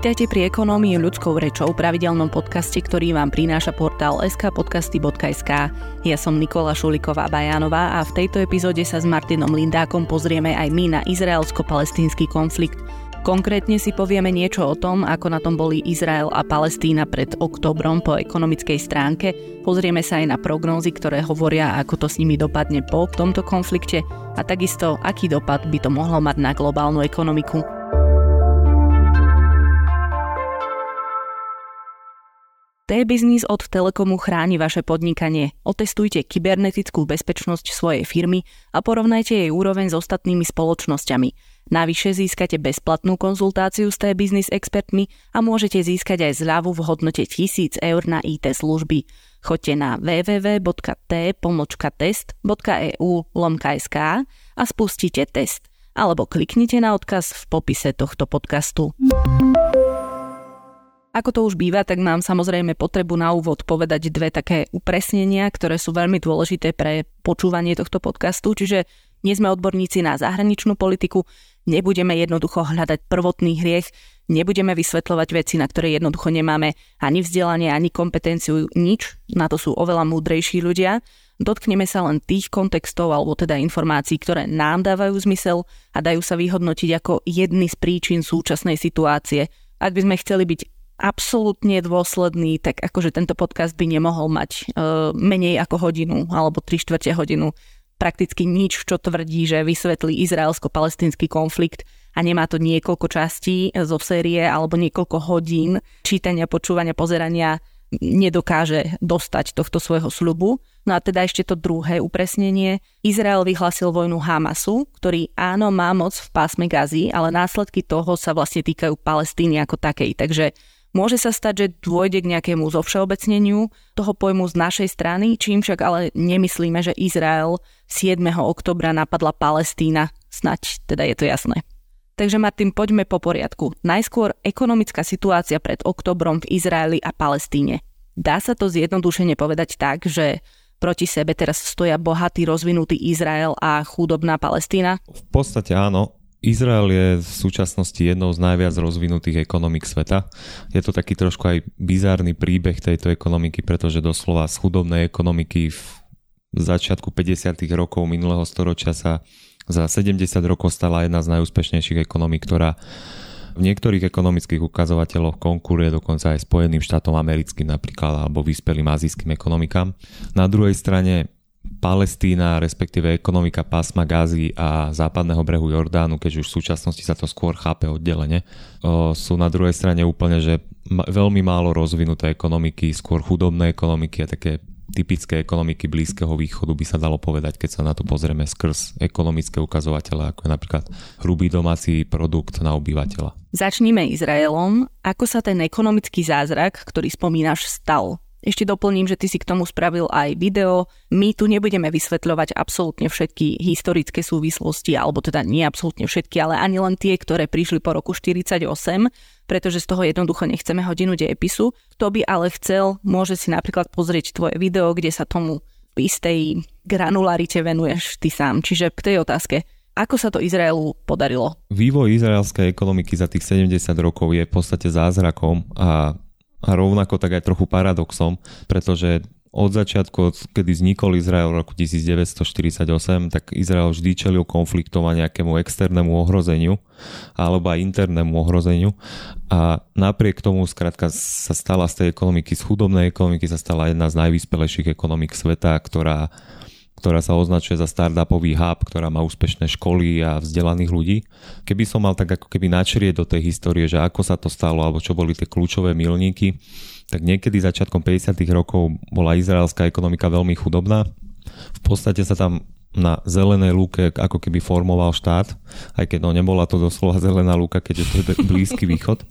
Vítajte pri Ekonómii ľudskou rečou, pravidelnom podcaste, ktorý vám prináša portál skpodcasty.sk. Ja som Nikola Šuliková Bajánová a v tejto epizóde sa s Martinom Lindákom pozrieme aj my na izraelsko-palestínsky konflikt. Konkrétne si povieme niečo o tom, ako na tom boli Izrael a Palestína pred oktobrom po ekonomickej stránke. Pozrieme sa aj na prognózy, ktoré hovoria, ako to s nimi dopadne po tomto konflikte a takisto, aký dopad by to mohlo mať na globálnu ekonomiku. T-Business od Telekomu chráni vaše podnikanie. Otestujte kybernetickú bezpečnosť svojej firmy a porovnajte jej úroveň s ostatnými spoločnosťami. Navyše získate bezplatnú konzultáciu s T-Business expertmi a môžete získať aj zľavu v hodnote 1000 eur na IT služby. Choďte na www.t.test.eu lomka.sk a spustite test. Alebo kliknite na odkaz v popise tohto podcastu. Ako to už býva, tak mám samozrejme potrebu na úvod povedať dve také upresnenia, ktoré sú veľmi dôležité pre počúvanie tohto podcastu, čiže nie sme odborníci na zahraničnú politiku, nebudeme jednoducho hľadať prvotný hriech, nebudeme vysvetľovať veci, na ktoré jednoducho nemáme ani vzdelanie, ani kompetenciu, nič, na to sú oveľa múdrejší ľudia. Dotkneme sa len tých kontextov alebo teda informácií, ktoré nám dávajú zmysel a dajú sa vyhodnotiť ako jedny z príčin súčasnej situácie. Ak by sme chceli byť absolútne dôsledný, tak akože tento podcast by nemohol mať uh, menej ako hodinu alebo tri štvrte hodinu. Prakticky nič, čo tvrdí, že vysvetlí izraelsko-palestinský konflikt a nemá to niekoľko častí zo série alebo niekoľko hodín čítania, počúvania, pozerania nedokáže dostať tohto svojho slubu. No a teda ešte to druhé upresnenie. Izrael vyhlásil vojnu Hamasu, ktorý áno má moc v pásme Gazy, ale následky toho sa vlastne týkajú Palestíny ako takej. Takže Môže sa stať, že dôjde k nejakému zovšeobecneniu toho pojmu z našej strany, čím však ale nemyslíme, že Izrael 7. oktobra napadla Palestína. Snať, teda je to jasné. Takže Martin, poďme po poriadku. Najskôr ekonomická situácia pred oktobrom v Izraeli a Palestíne. Dá sa to zjednodušene povedať tak, že proti sebe teraz stoja bohatý rozvinutý Izrael a chudobná Palestína? V podstate áno. Izrael je v súčasnosti jednou z najviac rozvinutých ekonomik sveta. Je to taký trošku aj bizárny príbeh tejto ekonomiky, pretože doslova z chudobnej ekonomiky v začiatku 50. rokov minulého storočia sa za 70 rokov stala jedna z najúspešnejších ekonomik, ktorá v niektorých ekonomických ukazovateľoch konkuruje dokonca aj Spojeným štátom americkým napríklad alebo vyspelým azijským ekonomikám. Na druhej strane Palestína, respektíve ekonomika pásma Gázy a západného brehu Jordánu, keď už v súčasnosti sa to skôr chápe oddelenie, sú na druhej strane úplne, že veľmi málo rozvinuté ekonomiky, skôr chudobné ekonomiky a také typické ekonomiky Blízkeho východu by sa dalo povedať, keď sa na to pozrieme skrz ekonomické ukazovatele, ako je napríklad hrubý domáci produkt na obyvateľa. Začníme Izraelom. Ako sa ten ekonomický zázrak, ktorý spomínaš, stal? Ešte doplním, že ty si k tomu spravil aj video. My tu nebudeme vysvetľovať absolútne všetky historické súvislosti, alebo teda nie absolútne všetky, ale ani len tie, ktoré prišli po roku 48, pretože z toho jednoducho nechceme hodinu dejepisu. Kto by ale chcel, môže si napríklad pozrieť tvoje video, kde sa tomu istej granularite venuješ ty sám. Čiže k tej otázke, ako sa to Izraelu podarilo? Vývoj izraelskej ekonomiky za tých 70 rokov je v podstate zázrakom a a rovnako tak aj trochu paradoxom, pretože od začiatku, kedy vznikol Izrael v roku 1948, tak Izrael vždy čelil konfliktom a nejakému externému ohrozeniu alebo aj internému ohrozeniu. A napriek tomu skrátka sa stala z tej ekonomiky, z chudobnej ekonomiky sa stala jedna z najvyspelejších ekonomik sveta, ktorá ktorá sa označuje za startupový hub, ktorá má úspešné školy a vzdelaných ľudí. Keby som mal tak ako keby načrieť do tej histórie, že ako sa to stalo, alebo čo boli tie kľúčové milníky, tak niekedy začiatkom 50. rokov bola izraelská ekonomika veľmi chudobná. V podstate sa tam na zelenej lúke ako keby formoval štát, aj keď no nebola to doslova zelená lúka, keďže to je blízky východ.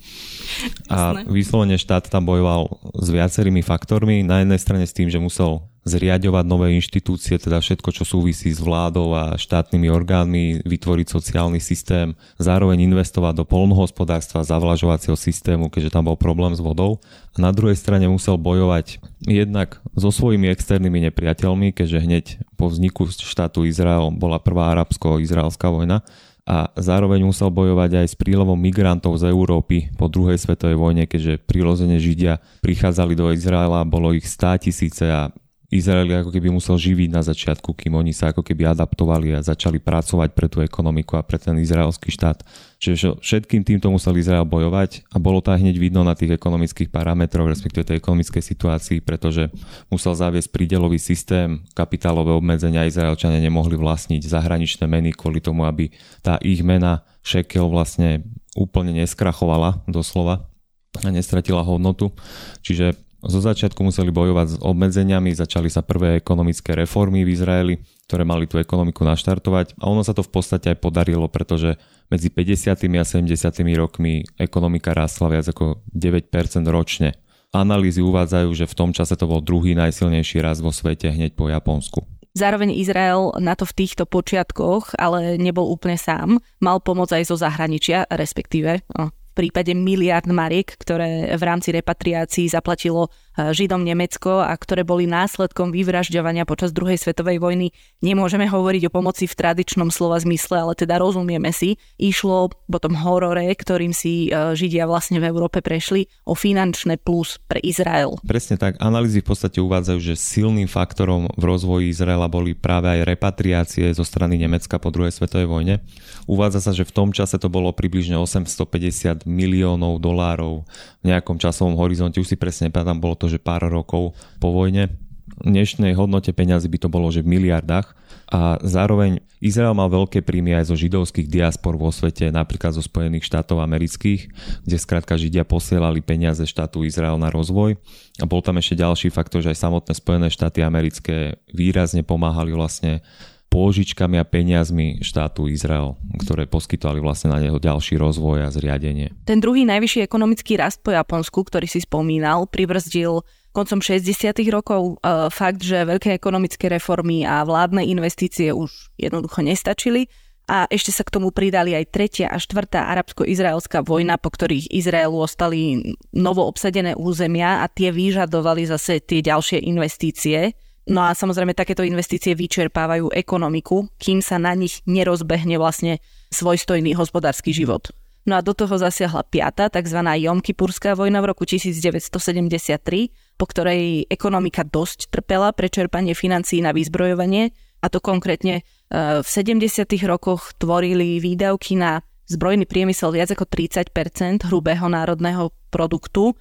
A vyslovene štát tam bojoval s viacerými faktormi. Na jednej strane s tým, že musel zriadovať nové inštitúcie, teda všetko, čo súvisí s vládou a štátnymi orgánmi, vytvoriť sociálny systém, zároveň investovať do polnohospodárstva, zavlažovacieho systému, keďže tam bol problém s vodou. A na druhej strane musel bojovať jednak so svojimi externými nepriateľmi, keďže hneď po vzniku štátu Izrael bola prvá arabsko-izraelská vojna a zároveň musel bojovať aj s prílevom migrantov z Európy po druhej svetovej vojne, keďže prílozene Židia prichádzali do Izraela, bolo ich stá tisíce a Izrael ako keby musel živiť na začiatku, kým oni sa ako keby adaptovali a začali pracovať pre tú ekonomiku a pre ten izraelský štát. Čiže všetkým týmto musel Izrael bojovať a bolo to hneď vidno na tých ekonomických parametroch, respektíve tej ekonomickej situácii, pretože musel zaviesť prídelový systém, kapitálové obmedzenia Izraelčania nemohli vlastniť zahraničné meny kvôli tomu, aby tá ich mena šekel vlastne úplne neskrachovala doslova a nestratila hodnotu. Čiže zo začiatku museli bojovať s obmedzeniami, začali sa prvé ekonomické reformy v Izraeli, ktoré mali tú ekonomiku naštartovať a ono sa to v podstate aj podarilo, pretože medzi 50. a 70. rokmi ekonomika rástla viac ako 9% ročne. Analýzy uvádzajú, že v tom čase to bol druhý najsilnejší rast vo svete hneď po Japonsku. Zároveň Izrael na to v týchto počiatkoch, ale nebol úplne sám, mal pomoc aj zo zahraničia, respektíve prípade miliard mariek, ktoré v rámci repatriácií zaplatilo Židom Nemecko a ktoré boli následkom vyvražďovania počas druhej svetovej vojny. Nemôžeme hovoriť o pomoci v tradičnom slova zmysle, ale teda rozumieme si. Išlo po tom horore, ktorým si e, Židia vlastne v Európe prešli, o finančné plus pre Izrael. Presne tak. Analýzy v podstate uvádzajú, že silným faktorom v rozvoji Izraela boli práve aj repatriácie zo strany Nemecka po druhej svetovej vojne. Uvádza sa, že v tom čase to bolo približne 850 miliónov dolárov v nejakom časovom horizonte, už si presne pamätám, bolo to, že pár rokov po vojne. V dnešnej hodnote peňazí by to bolo, že v miliardách. A zároveň Izrael mal veľké príjmy aj zo židovských diaspor vo svete, napríklad zo Spojených štátov amerických, kde skrátka Židia posielali peniaze štátu Izrael na rozvoj. A bol tam ešte ďalší faktor, že aj samotné Spojené štáty americké výrazne pomáhali vlastne pôžičkami a peniazmi štátu Izrael, ktoré poskytovali vlastne na neho ďalší rozvoj a zriadenie. Ten druhý najvyšší ekonomický rast po Japonsku, ktorý si spomínal, pribrzdil koncom 60. rokov e, fakt, že veľké ekonomické reformy a vládne investície už jednoducho nestačili a ešte sa k tomu pridali aj tretia a štvrtá arabsko-izraelská vojna, po ktorých Izraelu ostali novo obsadené územia a tie vyžadovali zase tie ďalšie investície No a samozrejme takéto investície vyčerpávajú ekonomiku, kým sa na nich nerozbehne vlastne svojstojný hospodársky život. No a do toho zasiahla piata, tzv. Jomkipurská vojna v roku 1973, po ktorej ekonomika dosť trpela pre čerpanie financií na vyzbrojovanie, a to konkrétne e, v 70. rokoch tvorili výdavky na zbrojný priemysel viac ako 30% hrubého národného produktu.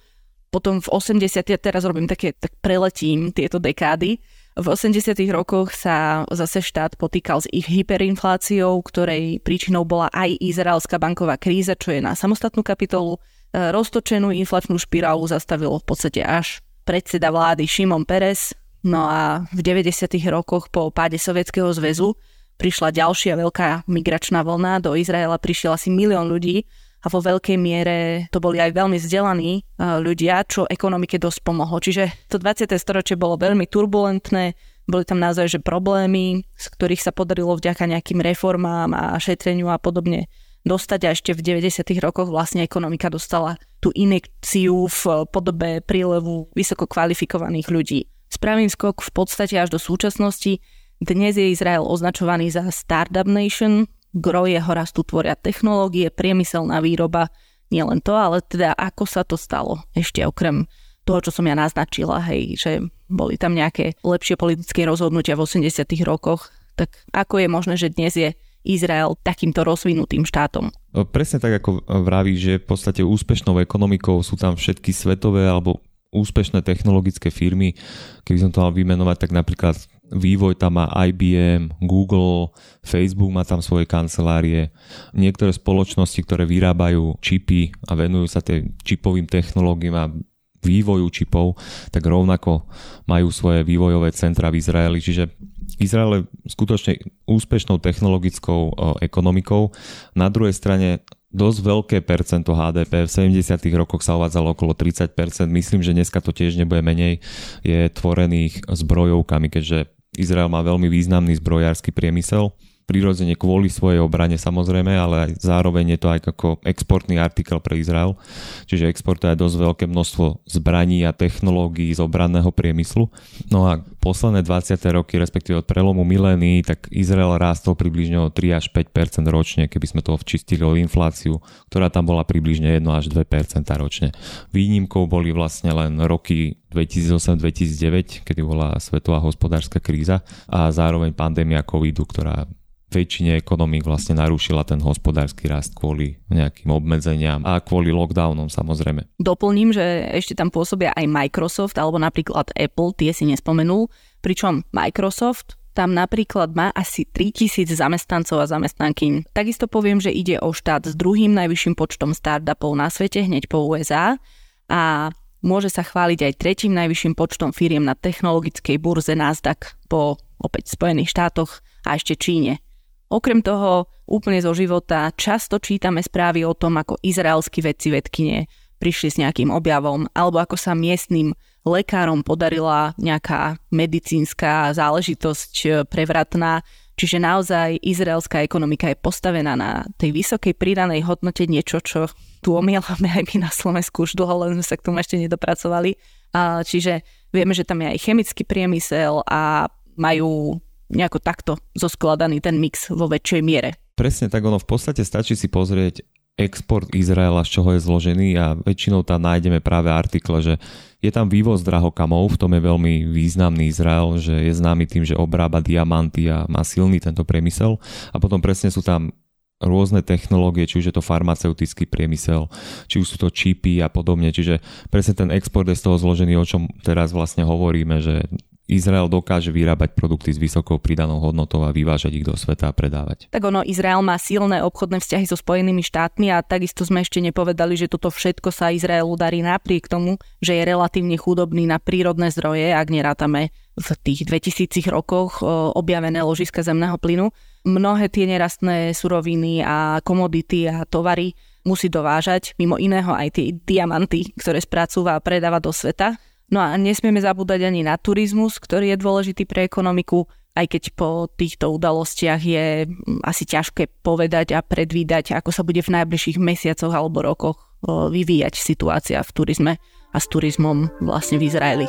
Potom v 80. teraz robím také, tak preletím tieto dekády, v 80. rokoch sa zase štát potýkal s ich hyperinfláciou, ktorej príčinou bola aj izraelská banková kríza, čo je na samostatnú kapitolu. E, roztočenú inflačnú špirálu zastavilo v podstate až predseda vlády Šimon Peres. No a v 90. rokoch po páde Sovietskeho zväzu prišla ďalšia veľká migračná vlna. Do Izraela prišiel asi milión ľudí a vo veľkej miere to boli aj veľmi vzdelaní e, ľudia, čo ekonomike dosť pomohlo. Čiže to 20. storočie bolo veľmi turbulentné, boli tam naozaj že problémy, z ktorých sa podarilo vďaka nejakým reformám a šetreniu a podobne dostať a ešte v 90. rokoch vlastne ekonomika dostala tú inekciu v podobe prílevu vysoko kvalifikovaných ľudí. Spravím skok v podstate až do súčasnosti. Dnes je Izrael označovaný za Startup Nation, gro jeho rastu tvoria technológie, priemyselná výroba, nie len to, ale teda ako sa to stalo ešte okrem toho, čo som ja naznačila, hej, že boli tam nejaké lepšie politické rozhodnutia v 80 rokoch, tak ako je možné, že dnes je Izrael takýmto rozvinutým štátom. No, presne tak, ako vraví, že v podstate úspešnou ekonomikou sú tam všetky svetové alebo úspešné technologické firmy. Keby som to mal vymenovať, tak napríklad vývoj tam má IBM, Google, Facebook má tam svoje kancelárie, niektoré spoločnosti, ktoré vyrábajú čipy a venujú sa tie čipovým technológiám a vývoju čipov, tak rovnako majú svoje vývojové centra v Izraeli. Čiže Izrael je skutočne úspešnou technologickou ekonomikou. Na druhej strane dosť veľké percento HDP, v 70. rokoch sa uvádzalo okolo 30%, myslím, že dneska to tiež nebude menej, je tvorených zbrojovkami, keďže Izrael má veľmi významný zbrojársky priemysel prirodzene kvôli svojej obrane samozrejme, ale aj zároveň je to aj ako exportný artikel pre Izrael, čiže exportuje dosť veľké množstvo zbraní a technológií z obranného priemyslu. No a posledné 20. roky, respektíve od prelomu milénií, tak Izrael rástol približne o 3 až 5 ročne, keby sme to včistili o infláciu, ktorá tam bola približne 1 až 2% ročne. Výnimkou boli vlastne len roky 2008-2009, kedy bola svetová hospodárska kríza a zároveň pandémia covidu, ktorá väčšine ekonomík vlastne narušila ten hospodársky rast kvôli nejakým obmedzeniam a kvôli lockdownom samozrejme. Doplním, že ešte tam pôsobia aj Microsoft alebo napríklad Apple, tie si nespomenul, pričom Microsoft tam napríklad má asi 3000 zamestnancov a zamestnankyň. Takisto poviem, že ide o štát s druhým najvyšším počtom startupov na svete, hneď po USA a môže sa chváliť aj tretím najvyšším počtom firiem na technologickej burze Nasdaq po opäť Spojených štátoch a ešte Číne. Okrem toho, úplne zo života, často čítame správy o tom, ako izraelskí vedci vedkine prišli s nejakým objavom, alebo ako sa miestnym lekárom podarila nejaká medicínska záležitosť e, prevratná. Čiže naozaj izraelská ekonomika je postavená na tej vysokej pridanej hodnote niečo, čo tu omielame aj my na Slovensku už dlho, len sme sa k tomu ešte nedopracovali. Čiže vieme, že tam je aj chemický priemysel a majú nejako takto zoskladaný ten mix vo väčšej miere. Presne tak, ono v podstate stačí si pozrieť export Izraela, z čoho je zložený a väčšinou tam nájdeme práve artikle, že je tam vývoz drahokamov, v tom je veľmi významný Izrael, že je známy tým, že obrába diamanty a má silný tento priemysel a potom presne sú tam rôzne technológie, či už je to farmaceutický priemysel, či už sú to čipy a podobne. Čiže presne ten export je z toho zložený, o čom teraz vlastne hovoríme, že Izrael dokáže vyrábať produkty s vysokou pridanou hodnotou a vyvážať ich do sveta a predávať. Tak ono, Izrael má silné obchodné vzťahy so Spojenými štátmi a takisto sme ešte nepovedali, že toto všetko sa Izraelu darí napriek tomu, že je relatívne chudobný na prírodné zdroje, ak nerátame v tých 2000 rokoch objavené ložiska zemného plynu. Mnohé tie nerastné suroviny a komodity a tovary musí dovážať, mimo iného aj tie diamanty, ktoré spracúva a predáva do sveta. No a nesmieme zabúdať ani na turizmus, ktorý je dôležitý pre ekonomiku, aj keď po týchto udalostiach je mm, asi ťažké povedať a predvídať, ako sa bude v najbližších mesiacoch alebo rokoch vyvíjať situácia v turizme a s turizmom vlastne v Izraeli.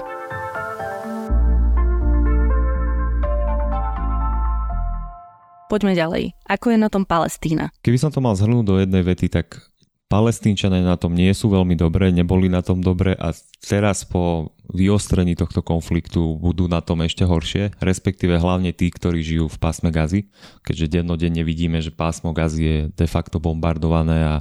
Poďme ďalej. Ako je na tom Palestína? Keby som to mal zhrnúť do jednej vety, tak Palestínčania na tom nie sú veľmi dobré, neboli na tom dobre a teraz po vyostrení tohto konfliktu budú na tom ešte horšie, respektíve hlavne tí, ktorí žijú v pásme Gazy, keďže dennodenne vidíme, že pásmo Gazy je de facto bombardované a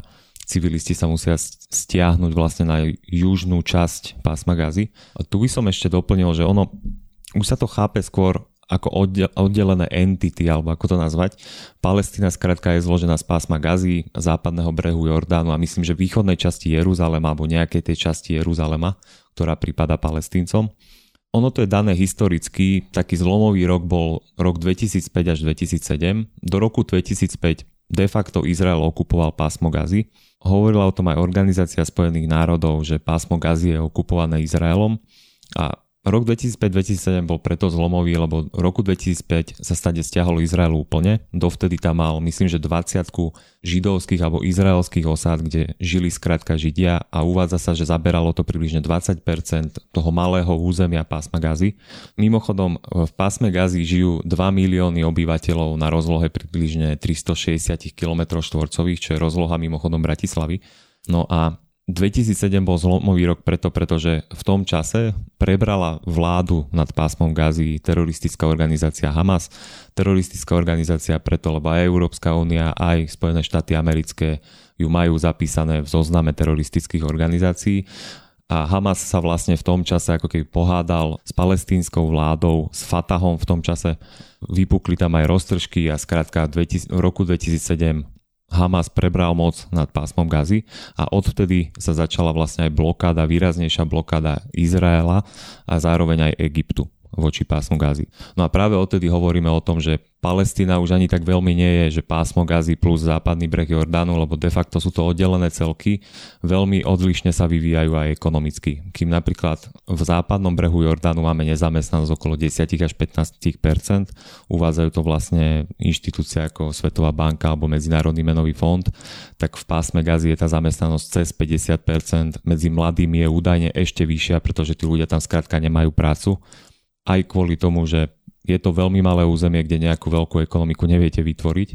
civilisti sa musia stiahnuť vlastne na južnú časť pásma Gazy. A tu by som ešte doplnil, že ono už sa to chápe skôr ako oddelené entity, alebo ako to nazvať. Palestína skrátka je zložená z pásma Gazy, západného brehu Jordánu a myslím, že východnej časti Jeruzalema, alebo nejakej tej časti Jeruzalema, ktorá prípada palestíncom. Ono to je dané historicky, taký zlomový rok bol rok 2005 až 2007. Do roku 2005 de facto Izrael okupoval pásmo Gazy. Hovorila o tom aj Organizácia spojených národov, že pásmo Gazy je okupované Izraelom a Rok 2005-2007 bol preto zlomový, lebo v roku 2005 sa stade stiahol Izrael úplne. Dovtedy tam mal, myslím, že 20 židovských alebo izraelských osád, kde žili skrátka Židia a uvádza sa, že zaberalo to približne 20% toho malého územia pásma Gazy. Mimochodom, v pásme Gazy žijú 2 milióny obyvateľov na rozlohe približne 360 km štvorcových, čo je rozloha mimochodom Bratislavy. No a 2007 bol zlomový rok preto, pretože v tom čase prebrala vládu nad pásmom Gazy teroristická organizácia Hamas. Teroristická organizácia preto, lebo aj Európska únia, aj Spojené štáty americké ju majú zapísané v zozname teroristických organizácií a Hamas sa vlastne v tom čase ako keby pohádal s palestínskou vládou, s Fatahom v tom čase. Vypukli tam aj roztržky a skrátka v roku 2007 Hamas prebral moc nad pásmom Gazy a odvtedy sa začala vlastne aj blokáda, výraznejšia blokáda Izraela a zároveň aj Egyptu. Voči pásmu Gazy. No a práve odtedy hovoríme o tom, že Palestína už ani tak veľmi nie je, že pásmo Gazy plus západný breh Jordánu, lebo de facto sú to oddelené celky, veľmi odlišne sa vyvíjajú aj ekonomicky. Kým napríklad v západnom brehu Jordánu máme nezamestnanosť okolo 10 až 15% uvádzajú to vlastne inštitúcia ako Svetová banka alebo Medzinárodný menový fond, tak v pásme Gazy je tá zamestnanosť cez 50% medzi mladými je údajne ešte vyššia, pretože tí ľudia tam skrátka nemajú prácu aj kvôli tomu, že je to veľmi malé územie, kde nejakú veľkú ekonomiku neviete vytvoriť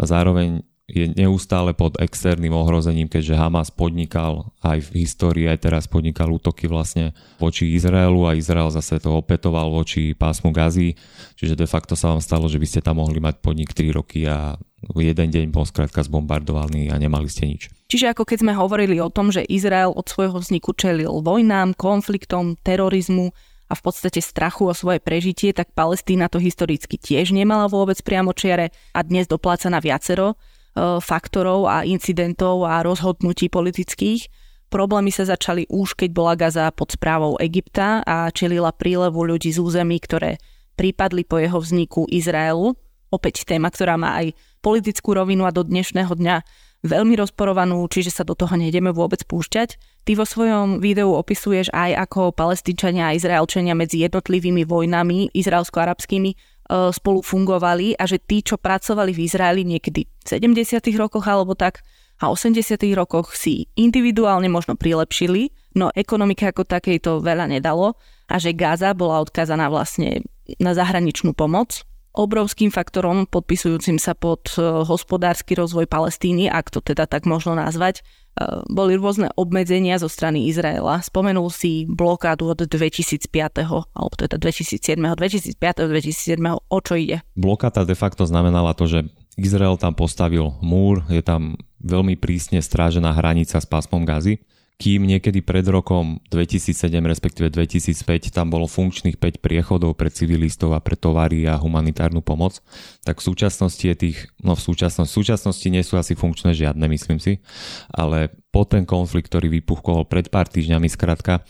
a zároveň je neustále pod externým ohrozením, keďže Hamas podnikal aj v histórii, aj teraz podnikal útoky vlastne voči Izraelu a Izrael zase to opetoval voči pásmu Gazy, čiže de facto sa vám stalo, že by ste tam mohli mať podnik 3 roky a jeden deň bol skrátka zbombardovaný a nemali ste nič. Čiže ako keď sme hovorili o tom, že Izrael od svojho vzniku čelil vojnám, konfliktom, terorizmu, a v podstate strachu o svoje prežitie, tak Palestína to historicky tiež nemala vôbec priamo čiare a dnes dopláca na viacero e, faktorov a incidentov a rozhodnutí politických. Problémy sa začali už, keď bola Gaza pod správou Egypta a čelila prílevu ľudí z území, ktoré prípadli po jeho vzniku Izraelu. Opäť téma, ktorá má aj politickú rovinu a do dnešného dňa veľmi rozporovanú, čiže sa do toho nejdeme vôbec púšťať. Ty vo svojom videu opisuješ aj ako palestínčania a izraelčania medzi jednotlivými vojnami izraelsko-arabskými e, spolu fungovali a že tí, čo pracovali v Izraeli niekedy v 70. rokoch alebo tak a 80. rokoch si individuálne možno prilepšili, no ekonomike ako takej to veľa nedalo a že Gaza bola odkazaná vlastne na zahraničnú pomoc, obrovským faktorom podpisujúcim sa pod e, hospodársky rozvoj Palestíny, ak to teda tak možno nazvať, e, boli rôzne obmedzenia zo strany Izraela. Spomenul si blokádu od 2005. alebo teda 2007. 2005. 2007. O čo ide? Blokáda de facto znamenala to, že Izrael tam postavil múr, je tam veľmi prísne strážená hranica s pásmom Gazy kým niekedy pred rokom 2007 respektíve 2005 tam bolo funkčných 5 priechodov pre civilistov a pre tovary a humanitárnu pomoc, tak v súčasnosti je tých, no v súčasnosti, v súčasnosti nie sú asi funkčné žiadne, myslím si, ale po ten konflikt, ktorý vypuchol pred pár týždňami skratka,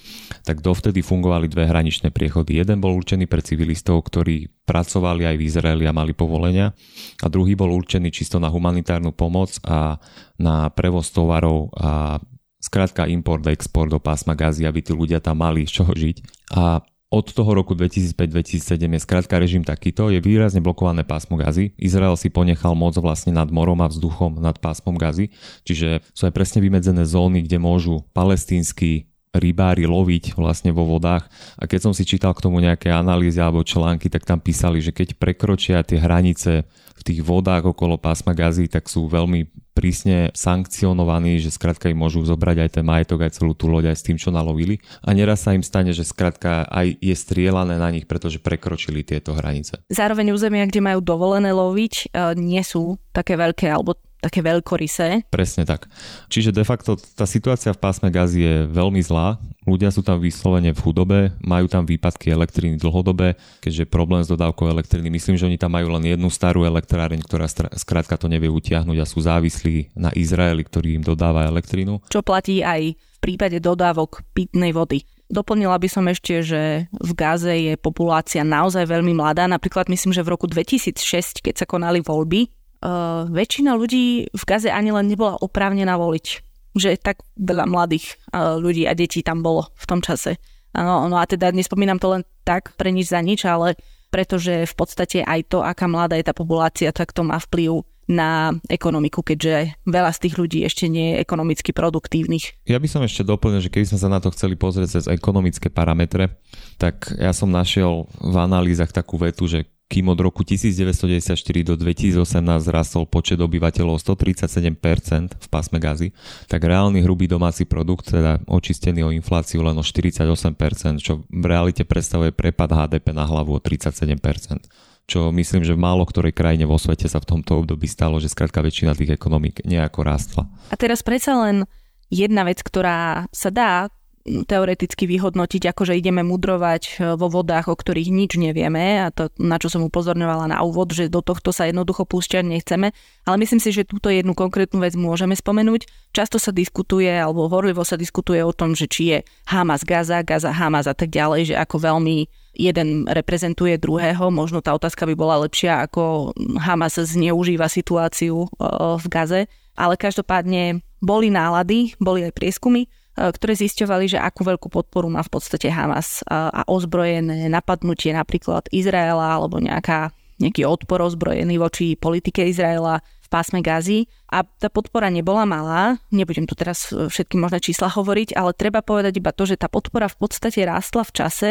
tak dovtedy fungovali dve hraničné priechody. Jeden bol určený pre civilistov, ktorí pracovali aj v Izraeli a mali povolenia a druhý bol určený čisto na humanitárnu pomoc a na prevoz tovarov a Skrátka import, export do pásma gazy, aby tí ľudia tam mali z čoho žiť. A od toho roku 2005-2007 je skrátka režim takýto, je výrazne blokované pásmo gazy. Izrael si ponechal moc vlastne nad morom a vzduchom nad pásmom gazy, čiže sú aj presne vymedzené zóny, kde môžu palestínsky rybári loviť vlastne vo vodách. A keď som si čítal k tomu nejaké analýzy alebo články, tak tam písali, že keď prekročia tie hranice tých vodách okolo pásma gazy, tak sú veľmi prísne sankcionovaní, že skrátka im môžu zobrať aj ten majetok, aj celú tú loď, aj s tým, čo nalovili. A neraz sa im stane, že skrátka aj je strielané na nich, pretože prekročili tieto hranice. Zároveň územia, kde majú dovolené loviť, e, nie sú také veľké, alebo také veľkorysé. Presne tak. Čiže de facto tá situácia v pásme gazy je veľmi zlá. Ľudia sú tam vyslovene v chudobe, majú tam výpadky elektriny dlhodobé, keďže problém s dodávkou elektriny. Myslím, že oni tam majú len jednu starú elektráreň, ktorá skrátka to nevie utiahnuť a sú závislí na Izraeli, ktorý im dodáva elektrínu. Čo platí aj v prípade dodávok pitnej vody. Doplnila by som ešte, že v Gaze je populácia naozaj veľmi mladá. Napríklad myslím, že v roku 2006, keď sa konali voľby, uh, väčšina ľudí v Gaze ani len nebola oprávnená voliť. Že tak veľa mladých uh, ľudí a detí tam bolo v tom čase. Ano, no a teda nespomínam to len tak pre nič za nič, ale pretože v podstate aj to, aká mladá je tá populácia, tak to má vplyv na ekonomiku, keďže veľa z tých ľudí ešte nie je ekonomicky produktívnych. Ja by som ešte doplnil, že keby sme sa na to chceli pozrieť cez ekonomické parametre, tak ja som našiel v analýzach takú vetu, že kým od roku 1994 do 2018 rastol počet obyvateľov 137% v pásme gazy, tak reálny hrubý domáci produkt, teda očistený o infláciu len o 48%, čo v realite predstavuje prepad HDP na hlavu o 37% čo myslím, že v málo ktorej krajine vo svete sa v tomto období stalo, že skrátka väčšina tých ekonomík nejako rástla. A teraz predsa len jedna vec, ktorá sa dá teoreticky vyhodnotiť, ako že ideme mudrovať e, vo vodách, o ktorých nič nevieme a to, na čo som upozorňovala na úvod, že do tohto sa jednoducho púšťať nechceme. Ale myslím si, že túto jednu konkrétnu vec môžeme spomenúť. Často sa diskutuje, alebo horlivo sa diskutuje o tom, že či je Hamas Gaza, Gaza Hamas a tak ďalej, že ako veľmi jeden reprezentuje druhého. Možno tá otázka by bola lepšia, ako Hamas zneužíva situáciu v Gaze. Ale každopádne boli nálady, boli aj prieskumy, ktoré zisťovali, že akú veľkú podporu má v podstate Hamas a ozbrojené napadnutie napríklad Izraela alebo nejaká, nejaký odpor ozbrojený voči politike Izraela v pásme Gazy. A tá podpora nebola malá, nebudem tu teraz všetky možné čísla hovoriť, ale treba povedať iba to, že tá podpora v podstate rástla v čase,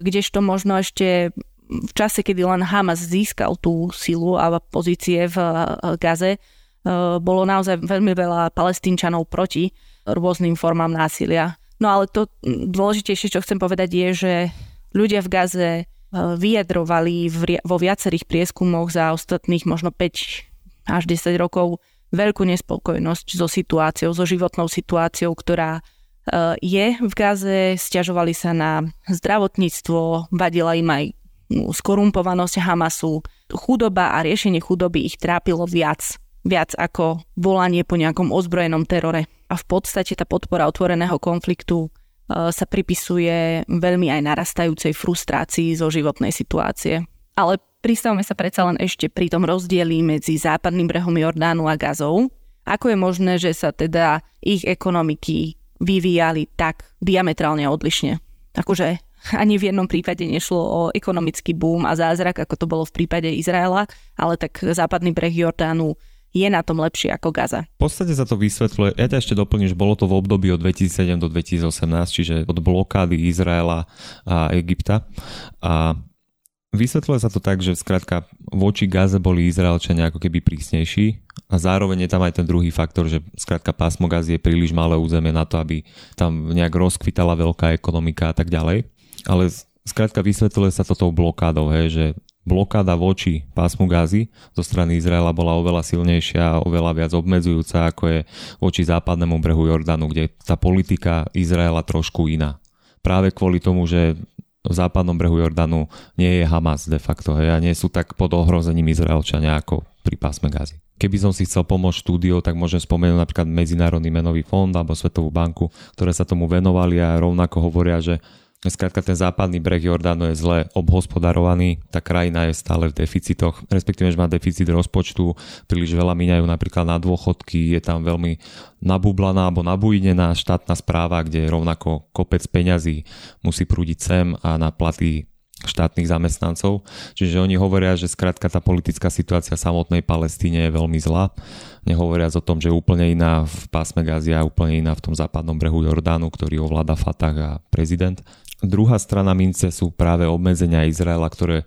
kdežto možno ešte v čase, kedy len Hamas získal tú silu a pozície v eh, Gaze, eh, bolo naozaj veľmi veľa palestínčanov proti rôznym formám násilia. No ale to dôležitejšie, čo chcem povedať, je, že ľudia v Gaze eh, vyjadrovali vo viacerých prieskumoch za ostatných možno 5 až 10 rokov veľkú nespokojnosť so situáciou, so životnou situáciou, ktorá Eh, je v Gaze, stiažovali sa na zdravotníctvo, vadila im aj no, skorumpovanosť Hamasu. Chudoba a riešenie chudoby ich trápilo viac, viac ako volanie po nejakom ozbrojenom terore. A v podstate tá podpora otvoreného konfliktu eh, sa pripisuje veľmi aj narastajúcej frustrácii zo životnej situácie. Ale pristavme sa predsa len ešte pri tom rozdieli medzi západným brehom Jordánu a Gazou. Ako je možné, že sa teda ich ekonomiky vyvíjali tak diametrálne odlišne. Akože ani v jednom prípade nešlo o ekonomický boom a zázrak, ako to bolo v prípade Izraela, ale tak západný breh Jordánu je na tom lepšie ako Gaza. V podstate sa to vysvetľuje, ja to ešte doplním, že bolo to v období od 2007 do 2018, čiže od blokády Izraela a Egypta. A Vysvetľuje sa to tak, že skrátka voči Gaze boli Izraelčania ako keby prísnejší a zároveň je tam aj ten druhý faktor, že skrátka pásmo Gazy je príliš malé územie na to, aby tam nejak rozkvitala veľká ekonomika a tak ďalej. Ale skrátka vysvetľuje sa to tou blokádou, hej, že blokáda voči pásmu Gazy zo strany Izraela bola oveľa silnejšia a oveľa viac obmedzujúca, ako je voči západnému brehu Jordánu, kde tá politika Izraela trošku iná. Práve kvôli tomu, že v západnom brehu Jordanu nie je Hamas de facto, hej, a nie sú tak pod ohrozením Izraelčania ako pri pásme Gazy. Keby som si chcel pomôcť štúdiou, tak môžem spomenúť napríklad Medzinárodný menový fond alebo Svetovú banku, ktoré sa tomu venovali a rovnako hovoria, že Skrátka ten západný breh Jordánu je zle obhospodarovaný, tá krajina je stále v deficitoch, respektíve, že má deficit rozpočtu, príliš veľa míňajú napríklad na dôchodky, je tam veľmi nabublaná alebo nabujnená štátna správa, kde rovnako kopec peňazí musí prúdiť sem a na platy štátnych zamestnancov. Čiže oni hovoria, že skrátka tá politická situácia samotnej Palestíne je veľmi zlá. Nehovoriac o tom, že úplne iná v pásme Gazia, úplne iná v tom západnom brehu Jordánu, ktorý ovláda Fatah a prezident. Druhá strana mince sú práve obmedzenia Izraela, ktoré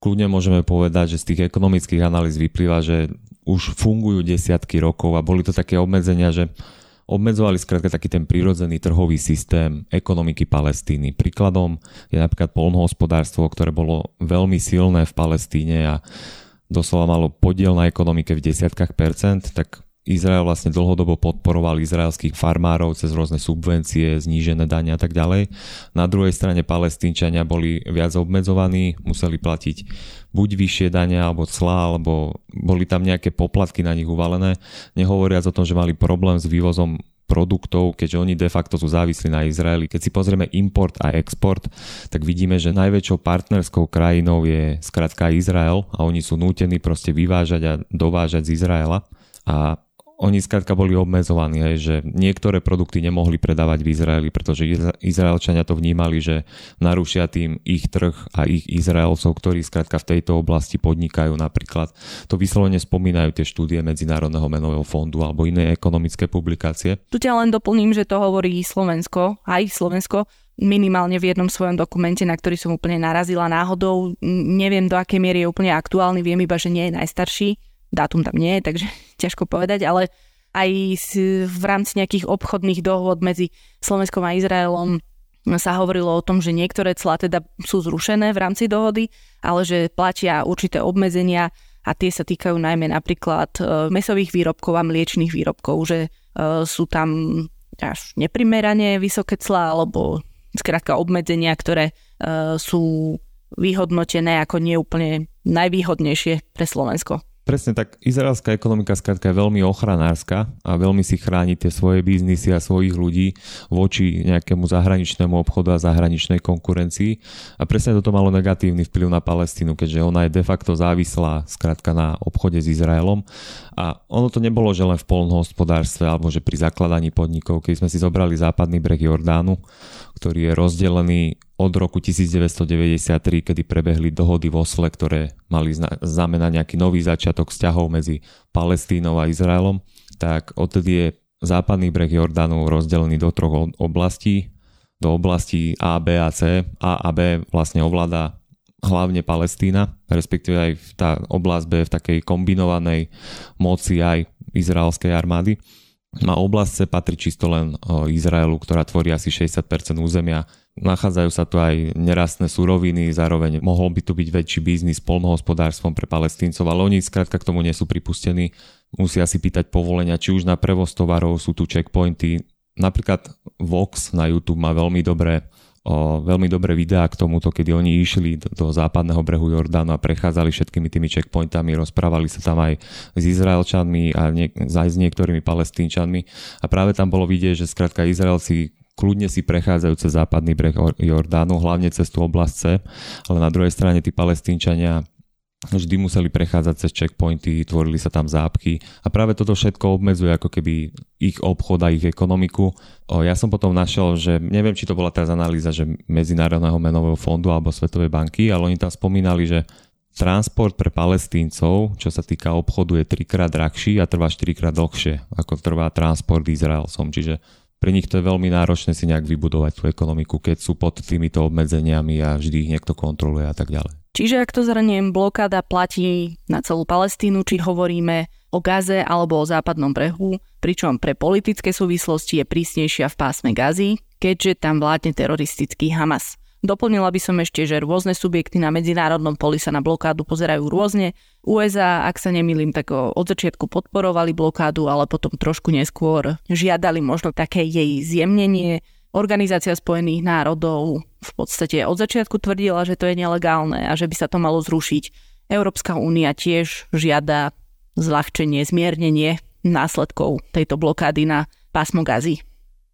kľudne môžeme povedať, že z tých ekonomických analýz vyplýva, že už fungujú desiatky rokov a boli to také obmedzenia, že obmedzovali skrátka taký ten prírodzený trhový systém ekonomiky Palestíny. Príkladom je napríklad polnohospodárstvo, ktoré bolo veľmi silné v Palestíne a doslova malo podiel na ekonomike v desiatkách percent, tak Izrael vlastne dlhodobo podporoval izraelských farmárov cez rôzne subvencie, znížené dania a tak ďalej. Na druhej strane palestínčania boli viac obmedzovaní, museli platiť buď vyššie dania alebo clá, alebo boli tam nejaké poplatky na nich uvalené. Nehovoriac o tom, že mali problém s vývozom produktov, keďže oni de facto sú závislí na Izraeli. Keď si pozrieme import a export, tak vidíme, že najväčšou partnerskou krajinou je skrátka Izrael a oni sú nútení proste vyvážať a dovážať z Izraela. A oni skrátka boli obmedzovaní, hej, že niektoré produkty nemohli predávať v Izraeli, pretože Izraelčania to vnímali, že narušia tým ich trh a ich Izraelcov, ktorí skrátka v tejto oblasti podnikajú napríklad. To vyslovene spomínajú tie štúdie Medzinárodného menového fondu alebo iné ekonomické publikácie. Tu ťa len doplním, že to hovorí Slovensko, aj Slovensko, minimálne v jednom svojom dokumente, na ktorý som úplne narazila náhodou. Neviem, do akej miery je úplne aktuálny, viem iba, že nie je najstarší dátum tam nie je, takže ťažko povedať, ale aj v rámci nejakých obchodných dohôd medzi Slovenskom a Izraelom sa hovorilo o tom, že niektoré clá teda sú zrušené v rámci dohody, ale že platia určité obmedzenia a tie sa týkajú najmä napríklad e, mesových výrobkov a mliečných výrobkov, že e, sú tam až neprimerane vysoké clá alebo skrátka obmedzenia, ktoré e, sú vyhodnotené ako neúplne najvýhodnejšie pre Slovensko. Presne tak, izraelská ekonomika skrátka je veľmi ochranárska a veľmi si chráni tie svoje biznisy a svojich ľudí voči nejakému zahraničnému obchodu a zahraničnej konkurencii. A presne toto malo negatívny vplyv na Palestínu, keďže ona je de facto závislá skrátka na obchode s Izraelom. A ono to nebolo, že len v polnohospodárstve alebo že pri zakladaní podnikov, keď sme si zobrali západný breh Jordánu, ktorý je rozdelený od roku 1993, kedy prebehli dohody v Osle, ktoré mali znamenať nejaký nový začiatok vzťahov medzi Palestínou a Izraelom, tak odtedy je západný breh Jordánu rozdelený do troch oblastí. Do oblastí A, B a C. A a B vlastne ovláda hlavne Palestína, respektíve aj tá oblasť B v takej kombinovanej moci aj izraelskej armády. Na oblasť C patrí čisto len Izraelu, ktorá tvorí asi 60% územia Nachádzajú sa tu aj nerastné suroviny, zároveň mohol by tu byť väčší biznis s polnohospodárstvom pre palestíncov, ale oni skrátka k tomu nie sú pripustení. Musia si pýtať povolenia, či už na prevoz tovarov sú tu checkpointy. Napríklad Vox na YouTube má veľmi dobré o, veľmi dobré videá k tomuto, kedy oni išli do, do západného brehu Jordánu a prechádzali všetkými tými checkpointami, rozprávali sa tam aj s Izraelčanmi a nie, aj s niektorými palestínčanmi. A práve tam bolo vidieť, že skrátka Izraelci kľudne si prechádzajú cez západný breh Jordánu, hlavne cez tú oblasť C, ale na druhej strane tí palestínčania vždy museli prechádzať cez checkpointy, tvorili sa tam zápky a práve toto všetko obmedzuje ako keby ich obchod a ich ekonomiku. Ja som potom našiel, že neviem, či to bola tá analýza, že Medzinárodného menového fondu alebo Svetovej banky, ale oni tam spomínali, že transport pre palestíncov, čo sa týka obchodu, je trikrát drahší a trvá 4 krát dlhšie, ako trvá transport Izraelcom. Čiže pre nich to je veľmi náročné si nejak vybudovať tú ekonomiku, keď sú pod týmito obmedzeniami a vždy ich niekto kontroluje a tak ďalej. Čiže ak to zhrniem, blokáda platí na celú Palestínu, či hovoríme o Gaze alebo o západnom brehu, pričom pre politické súvislosti je prísnejšia v pásme Gazy, keďže tam vládne teroristický Hamas. Doplnila by som ešte, že rôzne subjekty na medzinárodnom poli sa na blokádu pozerajú rôzne. USA, ak sa nemýlim, tak od začiatku podporovali blokádu, ale potom trošku neskôr žiadali možno také jej zjemnenie. Organizácia Spojených národov v podstate od začiatku tvrdila, že to je nelegálne a že by sa to malo zrušiť. Európska únia tiež žiada zľahčenie, zmiernenie následkov tejto blokády na pásmo Gazy.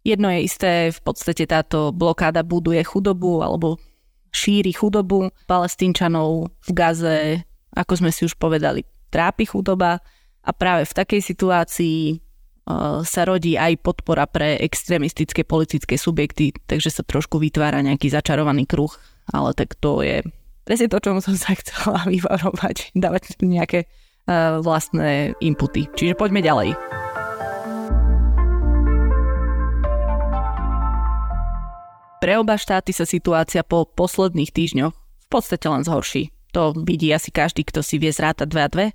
Jedno je isté, v podstate táto blokáda buduje chudobu alebo šíri chudobu palestínčanov v Gaze, ako sme si už povedali, trápi chudoba a práve v takej situácii sa rodí aj podpora pre extrémistické politické subjekty, takže sa trošku vytvára nejaký začarovaný kruh, ale tak to je presne to, čomu som sa chcela vyvarovať, dávať nejaké uh, vlastné inputy. Čiže poďme ďalej. Pre oba štáty sa situácia po posledných týždňoch v podstate len zhorší. To vidí asi každý, kto si vie zrátať dve a dve.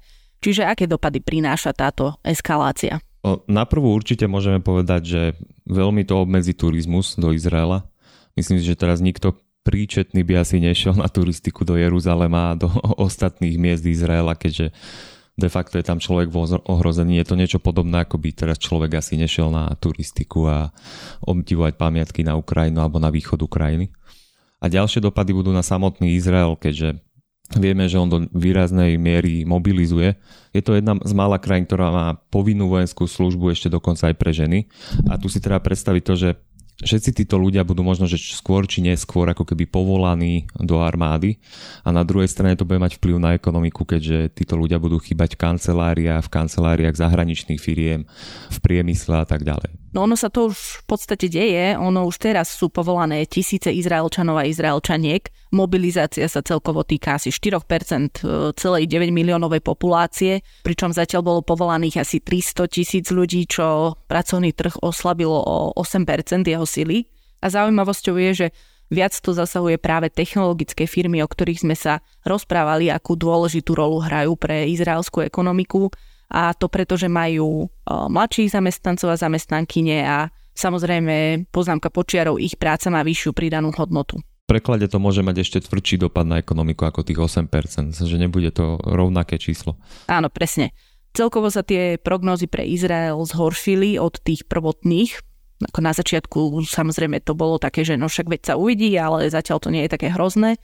Čiže aké dopady prináša táto eskalácia? Na prvú určite môžeme povedať, že veľmi to obmedzí turizmus do Izraela. Myslím si, že teraz nikto príčetný by asi nešiel na turistiku do Jeruzalema a do ostatných miest Izraela, keďže de facto je tam človek v ohrození. Je to niečo podobné, ako by teraz človek asi nešiel na turistiku a obdivovať pamiatky na Ukrajinu alebo na východ Ukrajiny. A ďalšie dopady budú na samotný Izrael, keďže vieme, že on do výraznej miery mobilizuje. Je to jedna z mála krajín, ktorá má povinnú vojenskú službu ešte dokonca aj pre ženy. A tu si treba predstaviť to, že všetci títo ľudia budú možno, že skôr či neskôr ako keby povolaní do armády a na druhej strane to bude mať vplyv na ekonomiku, keďže títo ľudia budú chýbať v kanceláriách, v kanceláriách zahraničných firiem, v priemysle a tak ďalej. No ono sa to už v podstate deje, ono už teraz sú povolané tisíce Izraelčanov a Izraelčaniek. Mobilizácia sa celkovo týka asi 4% e, celej 9 miliónovej populácie, pričom zatiaľ bolo povolaných asi 300 tisíc ľudí, čo pracovný trh oslabilo o 8% jeho sily. A zaujímavosťou je, že viac to zasahuje práve technologické firmy, o ktorých sme sa rozprávali, akú dôležitú rolu hrajú pre izraelskú ekonomiku a to preto, že majú mladších zamestnancov a zamestnankyne a samozrejme poznámka počiarov, ich práca má vyššiu pridanú hodnotu. V preklade to môže mať ešte tvrdší dopad na ekonomiku ako tých 8%, že nebude to rovnaké číslo. Áno, presne. Celkovo sa tie prognózy pre Izrael zhoršili od tých prvotných. Ako na začiatku samozrejme to bolo také, že no však veď sa uvidí, ale zatiaľ to nie je také hrozné.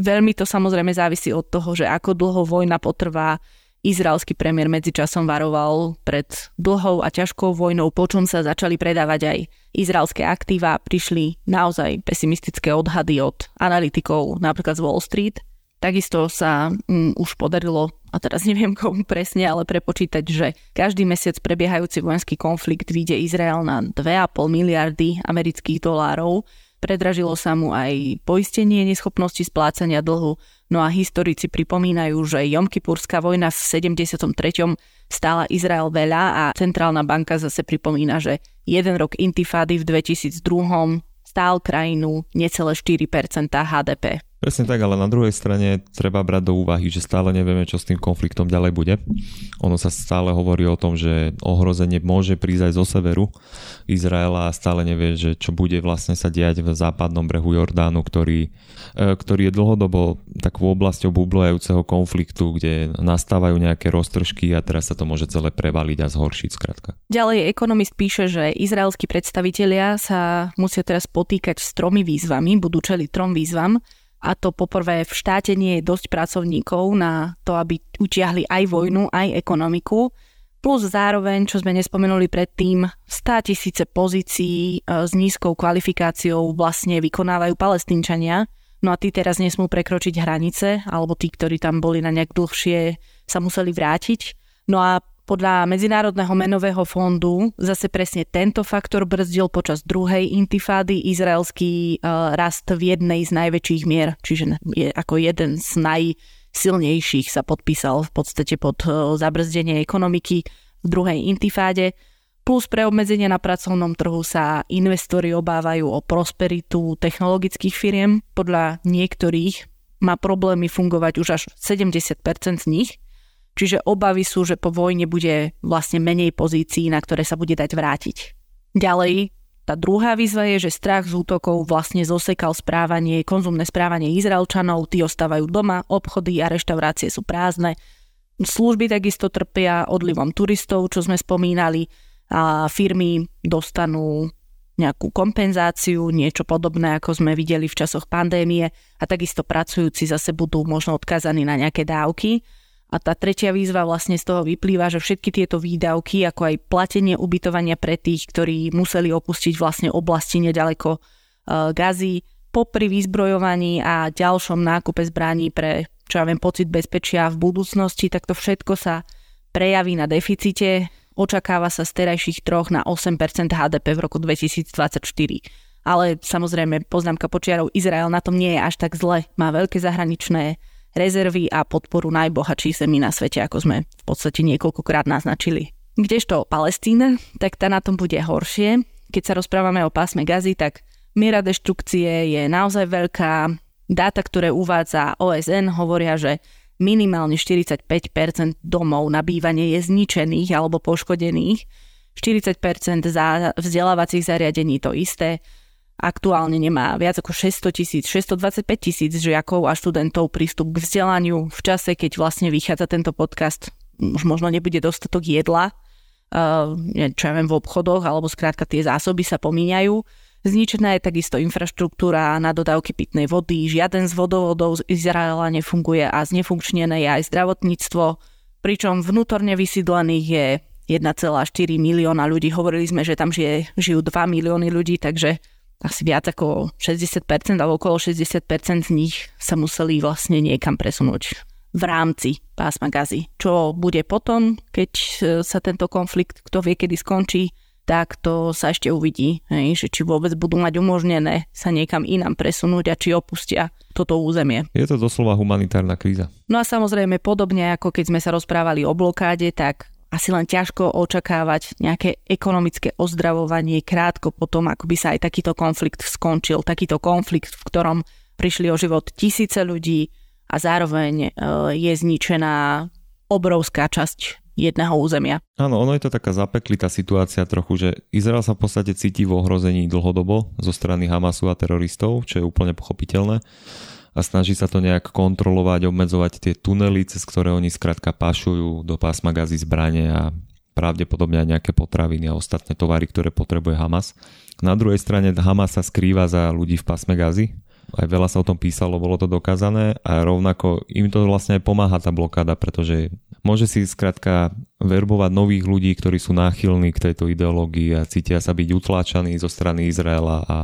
Veľmi to samozrejme závisí od toho, že ako dlho vojna potrvá, Izraelský premiér medzičasom varoval pred dlhou a ťažkou vojnou, po čom sa začali predávať aj izraelské aktíva. Prišli naozaj pesimistické odhady od analytikov, napríklad z Wall Street. Takisto sa um, už podarilo, a teraz neviem komu presne, ale prepočítať, že každý mesiac prebiehajúci vojenský konflikt vyjde Izrael na 2,5 miliardy amerických dolárov. Predražilo sa mu aj poistenie neschopnosti splácania dlhu, no a historici pripomínajú, že Jomkypurská vojna v 73. stála Izrael veľa a Centrálna banka zase pripomína, že jeden rok intifády v 2002 stál krajinu necelé 4% HDP. Presne tak, ale na druhej strane treba brať do úvahy, že stále nevieme, čo s tým konfliktom ďalej bude. Ono sa stále hovorí o tom, že ohrozenie môže prísť aj zo severu Izraela a stále nevie, že čo bude vlastne sa diať v západnom brehu Jordánu, ktorý, e, ktorý je dlhodobo takou oblasťou bublajúceho konfliktu, kde nastávajú nejaké roztržky a teraz sa to môže celé prevaliť a zhoršiť skratka. Ďalej ekonomist píše, že izraelskí predstavitelia sa musia teraz potýkať s tromi výzvami, budú čeliť trom výzvam a to poprvé v štáte nie je dosť pracovníkov na to, aby utiahli aj vojnu, aj ekonomiku. Plus zároveň, čo sme nespomenuli predtým, 100 tisíce pozícií e, s nízkou kvalifikáciou vlastne vykonávajú palestínčania. No a tí teraz nesmú prekročiť hranice, alebo tí, ktorí tam boli na nejak dlhšie, sa museli vrátiť. No a podľa Medzinárodného menového fondu zase presne tento faktor brzdil počas druhej intifády izraelský uh, rast v jednej z najväčších mier, čiže je ako jeden z najsilnejších sa podpísal v podstate pod uh, zabrzdenie ekonomiky v druhej intifáde. Plus pre obmedzenia na pracovnom trhu sa investori obávajú o prosperitu technologických firiem. Podľa niektorých má problémy fungovať už až 70% z nich – Čiže obavy sú, že po vojne bude vlastne menej pozícií, na ktoré sa bude dať vrátiť. Ďalej, tá druhá výzva je, že strach z útokov vlastne zosekal správanie, konzumné správanie Izraelčanov, tí ostávajú doma, obchody a reštaurácie sú prázdne. Služby takisto trpia odlivom turistov, čo sme spomínali, a firmy dostanú nejakú kompenzáciu, niečo podobné, ako sme videli v časoch pandémie a takisto pracujúci zase budú možno odkazaní na nejaké dávky. A tá tretia výzva vlastne z toho vyplýva, že všetky tieto výdavky, ako aj platenie ubytovania pre tých, ktorí museli opustiť vlastne oblasti nedaleko uh, Gazy, popri vyzbrojovaní a ďalšom nákupe zbraní pre, čo ja viem, pocit bezpečia v budúcnosti, tak to všetko sa prejaví na deficite. Očakáva sa z terajších troch na 8% HDP v roku 2024. Ale samozrejme, poznámka počiarov, Izrael na tom nie je až tak zle. Má veľké zahraničné rezervy a podporu najbohatších zemí na svete, ako sme v podstate niekoľkokrát naznačili. Kdežto Palestína, tak tá na tom bude horšie. Keď sa rozprávame o pásme Gazy, tak miera deštrukcie je naozaj veľká. Dáta, ktoré uvádza OSN, hovoria, že minimálne 45% domov na bývanie je zničených alebo poškodených. 40% za vzdelávacích zariadení to isté aktuálne nemá viac ako 600 tisíc, 625 tisíc žiakov a študentov prístup k vzdelaniu v čase, keď vlastne vychádza tento podcast. Už možno nebude dostatok jedla, uh, čo ja viem, v obchodoch, alebo skrátka tie zásoby sa pomíňajú. Zničená je takisto infraštruktúra na dodávky pitnej vody, žiaden z vodovodov z Izraela nefunguje a znefunkčnené je aj zdravotníctvo, pričom vnútorne vysídlených je 1,4 milióna ľudí. Hovorili sme, že tam žije, žijú 2 milióny ľudí, takže asi viac ako 60% alebo okolo 60% z nich sa museli vlastne niekam presunúť v rámci pásma gazy. Čo bude potom, keď e, sa tento konflikt, kto vie, kedy skončí, tak to sa ešte uvidí, hej, že či vôbec budú mať umožnené sa niekam inám presunúť a či opustia toto územie. Je to doslova humanitárna kríza. No a samozrejme podobne ako keď sme sa rozprávali o blokáde, tak asi len ťažko očakávať nejaké ekonomické ozdravovanie krátko potom, ako by sa aj takýto konflikt skončil. Takýto konflikt, v ktorom prišli o život tisíce ľudí a zároveň e, je zničená obrovská časť jedného územia. Áno, ono je to taká zapeklitá situácia trochu, že Izrael sa v podstate cíti v ohrození dlhodobo zo strany Hamasu a teroristov, čo je úplne pochopiteľné a snaží sa to nejak kontrolovať, obmedzovať tie tunely, cez ktoré oni skrátka pašujú do pásma gazy zbranie a pravdepodobne aj nejaké potraviny a ostatné tovary, ktoré potrebuje Hamas. Na druhej strane Hamas sa skrýva za ľudí v pásme gazy. Aj veľa sa o tom písalo, bolo to dokázané a rovnako im to vlastne aj pomáha tá blokáda, pretože môže si skrátka verbovať nových ľudí, ktorí sú náchylní k tejto ideológii a cítia sa byť utláčaní zo strany Izraela a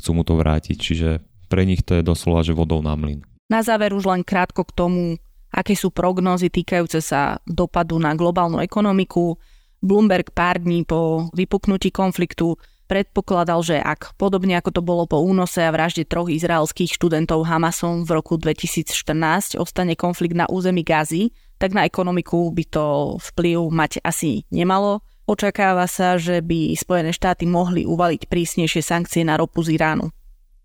chcú mu to vrátiť. Čiže pre nich to je doslova, že vodou na mlyn. Na záver už len krátko k tomu, aké sú prognózy týkajúce sa dopadu na globálnu ekonomiku. Bloomberg pár dní po vypuknutí konfliktu predpokladal, že ak podobne ako to bolo po únose a vražde troch izraelských študentov Hamasom v roku 2014 ostane konflikt na území Gazy, tak na ekonomiku by to vplyv mať asi nemalo. Očakáva sa, že by Spojené štáty mohli uvaliť prísnejšie sankcie na ropu z Iránu.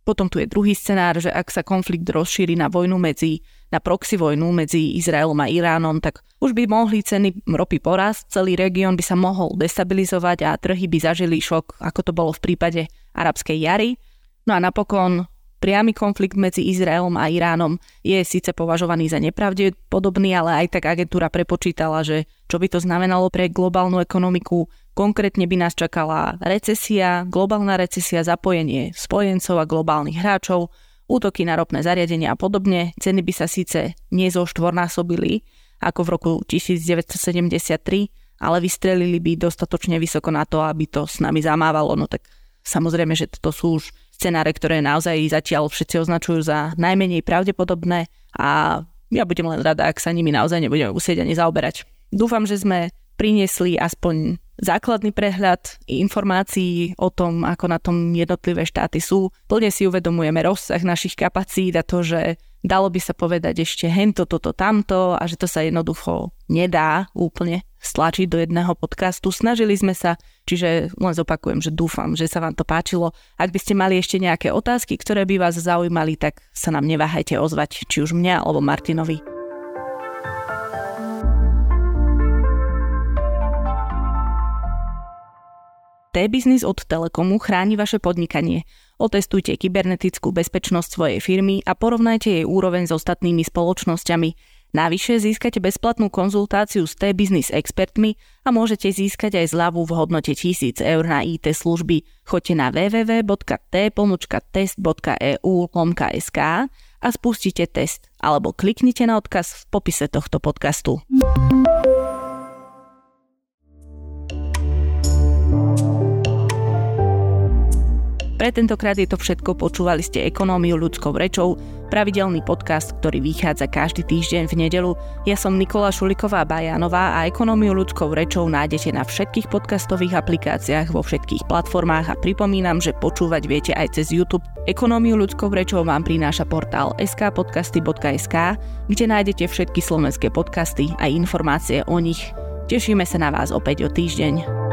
Potom tu je druhý scenár, že ak sa konflikt rozšíri na vojnu medzi, na proxy vojnu medzi Izraelom a Iránom, tak už by mohli ceny ropy porásť, celý región by sa mohol destabilizovať a trhy by zažili šok, ako to bolo v prípade arabskej jary. No a napokon priamy konflikt medzi Izraelom a Iránom je síce považovaný za nepravdepodobný, ale aj tak agentúra prepočítala, že čo by to znamenalo pre globálnu ekonomiku, Konkrétne by nás čakala recesia, globálna recesia, zapojenie spojencov a globálnych hráčov, útoky na ropné zariadenia a podobne. Ceny by sa síce nezoštvornásobili ako v roku 1973, ale vystrelili by dostatočne vysoko na to, aby to s nami zamávalo. No tak samozrejme, že to sú už scenáre, ktoré naozaj zatiaľ všetci označujú za najmenej pravdepodobné a ja budem len rada, ak sa nimi naozaj nebudeme musieť ani zaoberať. Dúfam, že sme priniesli aspoň základný prehľad informácií o tom, ako na tom jednotlivé štáty sú. Plne si uvedomujeme rozsah našich kapacít a to, že dalo by sa povedať ešte hento, toto, tamto a že to sa jednoducho nedá úplne stlačiť do jedného podcastu. Snažili sme sa, čiže len zopakujem, že dúfam, že sa vám to páčilo. Ak by ste mali ešte nejaké otázky, ktoré by vás zaujímali, tak sa nám neváhajte ozvať, či už mňa alebo Martinovi. T-Business od Telekomu chráni vaše podnikanie. Otestujte kybernetickú bezpečnosť svojej firmy a porovnajte jej úroveň s ostatnými spoločnosťami. Navyše získate bezplatnú konzultáciu s T-Business expertmi a môžete získať aj zľavu v hodnote 1000 eur na IT služby. Choďte na www.t.test.eu lomka.sk a spustite test alebo kliknite na odkaz v popise tohto podcastu. Pre tentokrát je to všetko, počúvali ste Ekonómiu ľudskou rečou, pravidelný podcast, ktorý vychádza každý týždeň v nedelu. Ja som Nikola Šuliková Bajanová a Ekonómiu ľudskou rečou nájdete na všetkých podcastových aplikáciách vo všetkých platformách a pripomínam, že počúvať viete aj cez YouTube. Ekonómiu ľudskou rečou vám prináša portál skpodcasty.sk, kde nájdete všetky slovenské podcasty a informácie o nich. Tešíme sa na vás opäť o týždeň.